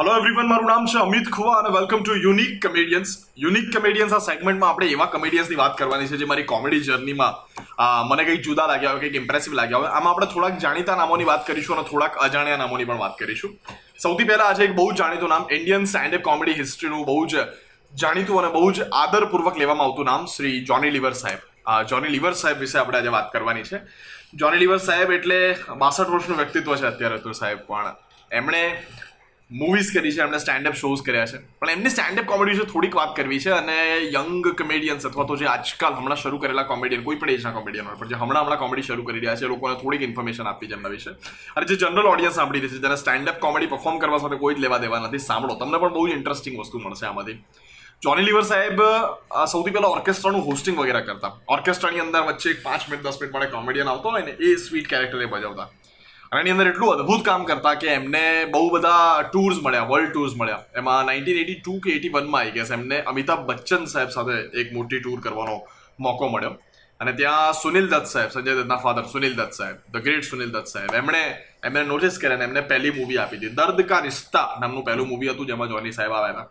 Hello everyone મારું નામ છે અમિત ખુવા અને welcome to unique comedians unique comedians આ સેગમેન્ટમાં આપણે એવા કમેડિયન્સની વાત કરવાની છે જે મારી કોમેડી જર્નીમાં મને કંઈક જુદા લાગ્યા હોય, કંઈક ઇમ્પ્રેસિવ લાગ્યા હોય. આમાં આપણે થોડાક જાણીતા નામોની વાત કરીશું અને થોડાક અજાણ્યા નામોની પણ વાત કરીશું. સૌથી પહેલા આજે એક બહુ જાણીતું નામ ઇન્ડિયન સ્ટેન્ડઅપ કોમેડી હિસ્ટ્રીનું બહુ જ જાણીતું અને બહુ જ આદરપૂર્વક લેવામાં આવતું નામ શ્રી જોની લિવર સાહેબ. જોની લિવર સાહેબ વિશે આપણે આજે વાત કરવાની છે. જોની લિવર સાહેબ એટલે બાસઠ વર્ષનું વ્યક્તિત્વ છે અત્યારે તો સાહેબ, પણ એમણે મૂવીઝ કરી છે, એમણે સ્ટેન્ડઅપ શોઝ કર્યા છે. પણ એમની સ્ટેન્ડઅપ કોમેડી વિશે થોડીક વાત કરવી છે અને યંગ કોમેડિયન્સ અથવા તો જે આજકાલ હમણાં શરૂ કરેલા કોમેડિયન કોઈ પણ એજના કોમેડિયન હોય, પણ જે હમણાં હમણાં કોમેડી શરૂ કરી રહ્યા છે લોકોને થોડીક ઇન્ફોર્મેશન આપી છે એમના વિશે. અને જે જનરલ ઓડિયન્સ સાંભળી રહી છે, જેને સ્ટેન્ડઅપ કોમેડી પરફોર્મ કરવા સાથે કોઈ જ લેવા દેવા નથી, સાંભળો. તમને પણ બહુ જ ઇન્ટરેસ્ટિંગ વસ્તુ મળશે આમાંથી. જોની લિવર સાહેબ સૌથી પહેલા ઓર્કેસ્ટ્રાનું હોસ્ટિંગ વગેરે કરતા. ઓર્કેસ્ટ્રાની અંદર વચ્ચે પાંચ મિનિટ દસ મિનિટ માટે કોમેડિયન આવતો હોય ને, એ સ્વીટ કેરેક્ટરને એ અને એની અંદર એટલું અદ્ભુત કામ કરતા કે એમને બહુ બધા ટૂર્સ મળ્યા વર્લ્ડ ટૂર્સ મળ્યા. એમાં નાઇન્ટીન એટી ટુ કે એટી વનમાં આવી ગયા એમને અમિતાભ બચ્ચન સાહેબ સાથે એક મોટી ટૂર કરવાનો મોકો મળ્યો. અને ત્યાં સુનિલ દત્ત સાહેબ, સંજય દત્તના ફાધર સુનિલ દત્ત સાહેબ ધ ગ્રેટ સુનિલ દત્ત સાહેબ, એમણે એમને નોટિસ કર્યા એમને પહેલી મૂવી આપી હતી દર્દ કા રિશ્તા નામનું પહેલું મૂવી હતું જેમાં જોની સાહેબ આવ્યા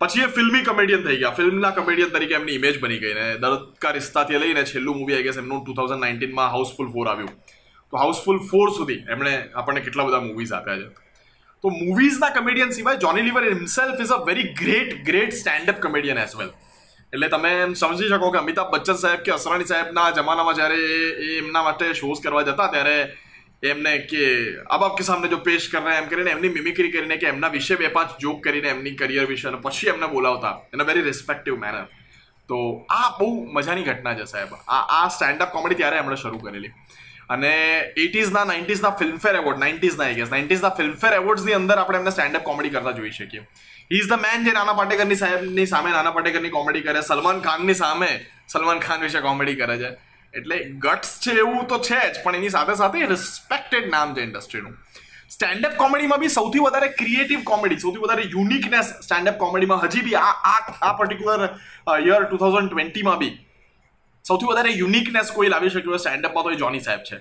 પછી એ ફિલ્મી કમેડિયન થઈ ગયા. ફિલ્મના કમેડિયન તરીકે એમની ઇમેજ બની ગઈ ને દર્દ કા રિશ્તાથી લઈને છેલ્લું મૂવી આવી ગયા એમનું ટુ થાઉઝન્ડ નાઇન્ટીનમાં હાઉસફુલ ફોર આવ્યું. તો હાઉસફુલ ફોર સુધી એમણે આપણને કેટલા બધા મૂવીઝ આપ્યા છે. તો મૂવીઝના કમેડિયન સિવાય Johnny Lever himself is a very great great stand up comedian as well એટલે તમે એમ સમજી શકો કે અમિતાભ બચ્ચન સાહેબ કે અસરાણી સાહેબના જમાનામાં જ્યારે એ એમના માટે શોઝ કરવા જતા ત્યારે એમને કે અબ આપકે સામને જો પેશ કર રહે એમ કરીને એમની મિમિક્રી કરીને કે એમના વિશે બે પાંચ જોક કરીને એમની કરિયર વિશે અને પછી એમને બોલાવતા અ વેરી રિસ્પેક્ટિવ મેનર તો આ બહુ મજાની ઘટના છે સાહેબ. આ આ સ્ટેન્ડઅપ કોમેડી ત્યારે એમણે શરૂ કરેલી. અને એટીઝના નાઇન્ટીઝના ફિલ્મફેર એવોર્ડ, નાઇન્ટીઝના આઈ ગેસ નાઇન્ટીઝના ફિલ્મફેર એવોર્ડ્સની અંદર આપણે એમને સ્ટેન્ડઅપ કોમેડી કરતા જોઈ શકીએ. ઇઝ ધ મેન જે નાના પાટેકરની સાહેબની સામે, નાના પાટેકરની કોમેડી કરે, સલમાન ખાનની સામે સલમાન ખાન વિશે કોમેડી કરે છે. એટલે ગટ્સ છે એવું તો છે જ, પણ એની સાથે સાથે રિસ્પેક્ટેડ નામ છે ઇન્ડસ્ટ્રીનું. સ્ટેન્ડઅપ કોમેડીમાં બી સૌથી વધારે ક્રિએટિવ કોમેડી સૌથી વધારે યુનિકનેસ સ્ટેન્ડઅપ કોમેડીમાં હજી બી આ આ આ પર્ટિક્યુલર યર ટુ થાઉઝન્ડ ટ્વેન્ટીમાં બી સૌથી વધારે યુનિકનેસ કોઈ લાવી શક્યું હોય સ્ટેન્ડઅપમાં તો એ જોની સાહેબ છે.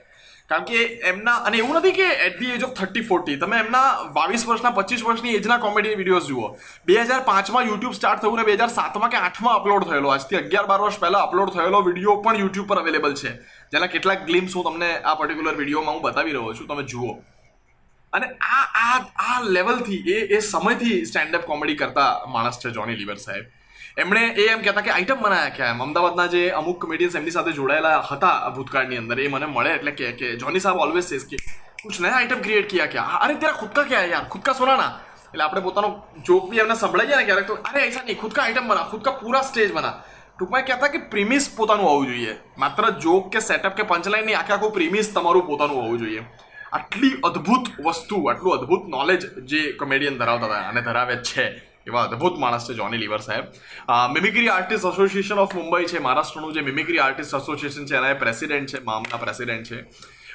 કારણ કે એમના, અને એવું નથી કે at the age of thirty forty તમે એમના બાવીસ વર્ષના, પચીસ વર્ષની એજના કોમેડી વિડીયોઝ જુઓ. બે હજાર પાંચમાં યુટ્યુબ સ્ટાર્ટ થયું ને બે હજાર સાતમાં કે આઠમાં અપલોડ થયેલો, આજથી અગિયાર બાર વર્ષ પહેલાં અપલોડ થયેલો વીડિયો પણ યુટ્યુબ પર અવેલેબલ છે. જેના કેટલાક ગ્લિમ્સ હું તમને આ પર્ટિક્યુલર વિડીયોમાં હું બતાવી રહ્યો છું, તમે જુઓ. અને આ આ આ લેવલથી એ એ સમયથી સ્ટેન્ડઅપ કોમેડી કરતા માણસ છે જોની લિવર સાહેબ. એમણે એ એમ કહેતા કે આઈટમ બનાવ્યા કે એમ? અમદાવાદના જે અમુક કોમેડિયન્સ એમની સાથે જોડાયેલા હતા ભૂતકાળની અંદર, એ મને મળે એટલે કે કે જોની સાહેબ ઓલવેઝ સેઝ કે કુછ નયા આઈટમ ક્રિએટ કિયા ક્યા? અરે તેરા ખુદ કા ક્યા યાર? ખુદ કા સોનાના. એટલે આપણે પોતાનો જોક બી એમને સંભળાઈએ ને ક્યારેક તો, અરે એસા નહીં ખુદ કા આઈટમ બના ખુદ કા પૂરા સ્ટેજ બના ટૂંકમાં કહેતા કે પ્રીમિસ પોતાનું હોવું જોઈએ. માત્ર જોક કે સેટઅપ કે પંચલાઈન નહીં, આખે આખું પ્રીમિસ તમારું પોતાનું હોવું જોઈએ. આટલી અદ્ભુત વસ્તુ, આટલું અદ્ભુત નોલેજ જે કોમેડિયન ધરાવતા હતા અને ધરાવે છે. એવા અદ્ભુત માણસ છે જોની લિવર સાહેબ. Mimicry artist association of Mumbai છે, મહારાષ્ટ્રનું જે મિમિક્રી આર્ટિસ્ટ એસોસિએશન છે, એના પ્રેસિડેન્ટ છે, મામના પ્રેસિડેન્ટ છે.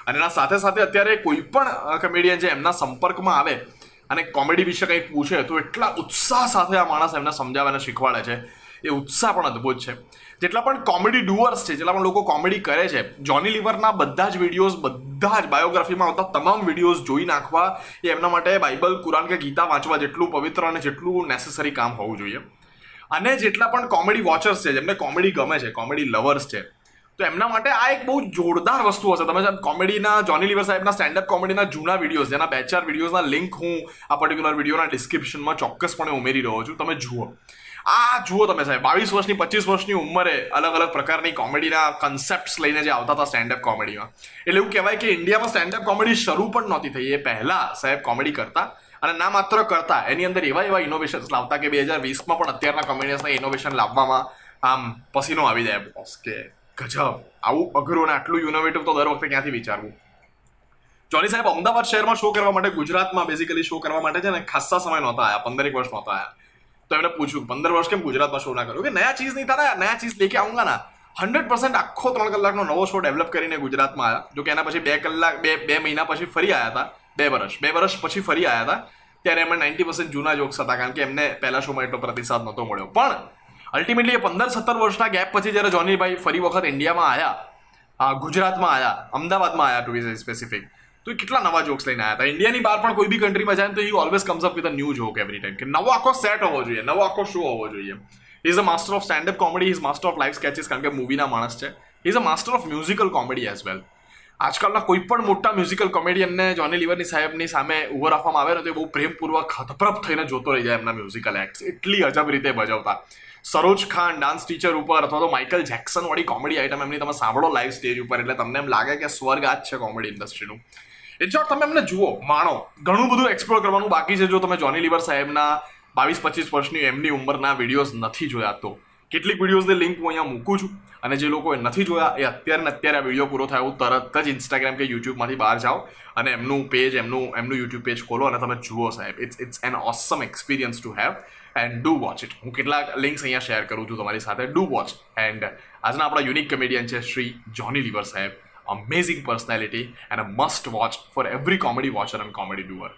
અને એના સાથે સાથે અત્યારે કોઈ પણ કોમેડિયન જે એમના સંપર્કમાં આવે અને કોમેડી વિશે કંઈક પૂછે તો એટલા ઉત્સાહ સાથે આ માણસ એમને સમજાવે અને શીખવાડે છે. એ ઉત્સાહ પણ અદ્ભુત છે. જેટલા પણ કોમેડી ડુઅર્સ છે, જેટલા પણ લોકો કોમેડી કરે છે જોની લિવરના બધા જ વિડીયોઝ બધા જ બાયોગ્રાફીમાં આવતા તમામ વિડીયોઝ જોઈ નાખવા એ એમના માટે બાઇબલ કુરાન કે ગીતા વાંચવા જેટલું પવિત્ર અને જેટલું નેસેસરી કામ હોવું જોઈએ. અને જેટલા પણ કોમેડી વોચર્સ છે, જેમને કોમેડી ગમે છે કોમેડી લવર્સ છે, તો એમના માટે આ એક બહુ જોરદાર વસ્તુ હશે. તમે કોમેડીના જોની લિવર સાહેબના સ્ટેન્ડઅપ કોમેડીના જૂના વિડીયોઝ જેના બે ચાર વિડીયોઝના લિંક હું આ પર્ટિક્યુલર વિડીયોના ડિસ્ક્રિપ્શનમાં ચોક્કસપણે ઉમેરી રહ્યો છું. તમે જુઓ. આ જુઓ તમે સાહેબ, બાવીસ વર્ષની, પચીસ વર્ષની ઉંમરે અલગ અલગ પ્રકારની કોમેડીના કન્સેપ્ટ લઈને જે આવતા હતા સ્ટેન્ડઅપ કોમેડીમાં એટલે એવું કહેવાય કે ઇન્ડિયામાં સ્ટેન્ડઅપ કોમેડી શરૂ પણ નહોતી થઈ. એ પહેલાં સાહેબ કોમેડી કરતા અને ના માત્ર કરતા, એની અંદર એવા એવા ઇનોવેશન્સ લાવતા કે બે હજાર વીસમાં પણ અત્યારના કોમેડિયન્સના ઇનોવેશન લાવવામાં આમ પસીનો આવી જાય. બોસ કે ગજબ, આવું અઘરું અને આટલું ઇનોવેટિવ તો દર વખતે ક્યાંથી વિચારવું? જોની સાહેબ, અમદાવાદ શહેરમાં શો કરવા માટે, ગુજરાતમાં બેઝિકલી શો કરવા માટે છે ને ખાસ્સા સમય નહોતા આવ્યા પંદરેક વર્ષ નહોતા આવ્યા તો એમને પૂછ્યું પંદર વર્ષ કેમ ગુજરાતમાં શો ના કર્યો? કે નયા ચીજ નહીં થાય નયા ચીઝ લેકે આવું ના. હંડ્રેડ પર્સન્ટ આખો ત્રણ કલાકનો નવો શો ડેવલપ કરીને ગુજરાતમાં આવ્યા જો કે એના પછી બે કલાક, બે બે મહિના પછી ફરી આવ્યા હતા. બે વર્ષ. બે વર્ષ પછી ફરી આવ્યા હતા. ત્યારે એમને નાઇન્ટી પર્સન્ટ જૂના જોક્સ હતા, કારણ કે એમને પહેલા શોમાં એટલો પ્રતિસાદ નહોતો મળ્યો. પણ અલ્ટિમેટલી એ પંદર, સત્તર વર્ષના ગેપ પછી જ્યારે જોનીભાઈ ફરી વખત ઇન્ડિયામાં આવ્યા ગુજરાતમાં આવ્યા અમદાવાદમાં આવ્યા ટુ બી સ્પેસિફિક તો એ કેટલા નવા જોક્સ લઈને આવ્યા હતા? ઇન્ડિયાની બહાર પણ કોઈ બી કન્ટ્રીમાં જાય તો એ always comes up with a new joke every time કે નવો આખો સેટ હોવો જોઈએ, નવો આખો શો હોવો જોઈએ. Is a master of standup comedy is master of life sketches કારણ કે મૂવીના માણસ છે. Is a master of musical comedy as well આજકાલના કોઈ પણ મોટા મ્યુઝિકલ કોમેડિયનને જોની લિવરની સાહેબની સામે ઊભો રાખવામાં આવે ને તો એ બહુ પ્રેમપૂર્વક, હતપ્રપ થઈને જોતો રહી જાય એમના મ્યુઝિકલ એક્ટ્સ એટલી અજબ રીતે ભજવતા સરોજ ખાન ડાન્સ ટીચર ઉપર અથવા તો માઇકલ જેક્સન વાળી કોમેડી આઈટમ એમની તમે સાંભળો લાઈવ સ્ટેજ ઉપર. એટલે તમને એમ લાગે કે સ્વર્ગ આ જ છે કોમેડી ઇન્ડસ્ટ્રીનું ઇન શોર્ટ તમે એમને જુઓ, માણો, ઘણું બધું એક્સપ્લોર કરવાનું બાકી છે જો તમે જોની લિવર સાહેબના બાવીસ પચીસ વર્ષની એમની ઉંમરના વિડીયોઝ નથી જોયા તો. કેટલીક વિડીયોઝની લિંક હું અહીંયા મૂકું છું અને જે લોકોએ નથી જોયા એ અત્યારે ને અત્યારે આ વીડિયો પૂરો થાય તરત જ ઇન્સ્ટાગ્રામ કે યુટ્યુબમાંથી બહાર જાઓ અને એમનું પેજ એમનું એમનું યુટ્યુબ પેજ ખોલો અને તમે જુઓ સાહેબ. It's it's an awesome experience to have and do watch it હું કેટલાક લિંક્સ અહીંયા શેર કરું છું તમારી સાથે. ડુ વોચ એન્ડ આજના આપણા યુનિક કમેડિયન છે શ્રી જોની લિવર સાહેબ. Amazing personality and a must watch for every comedy watcher and comedy doer.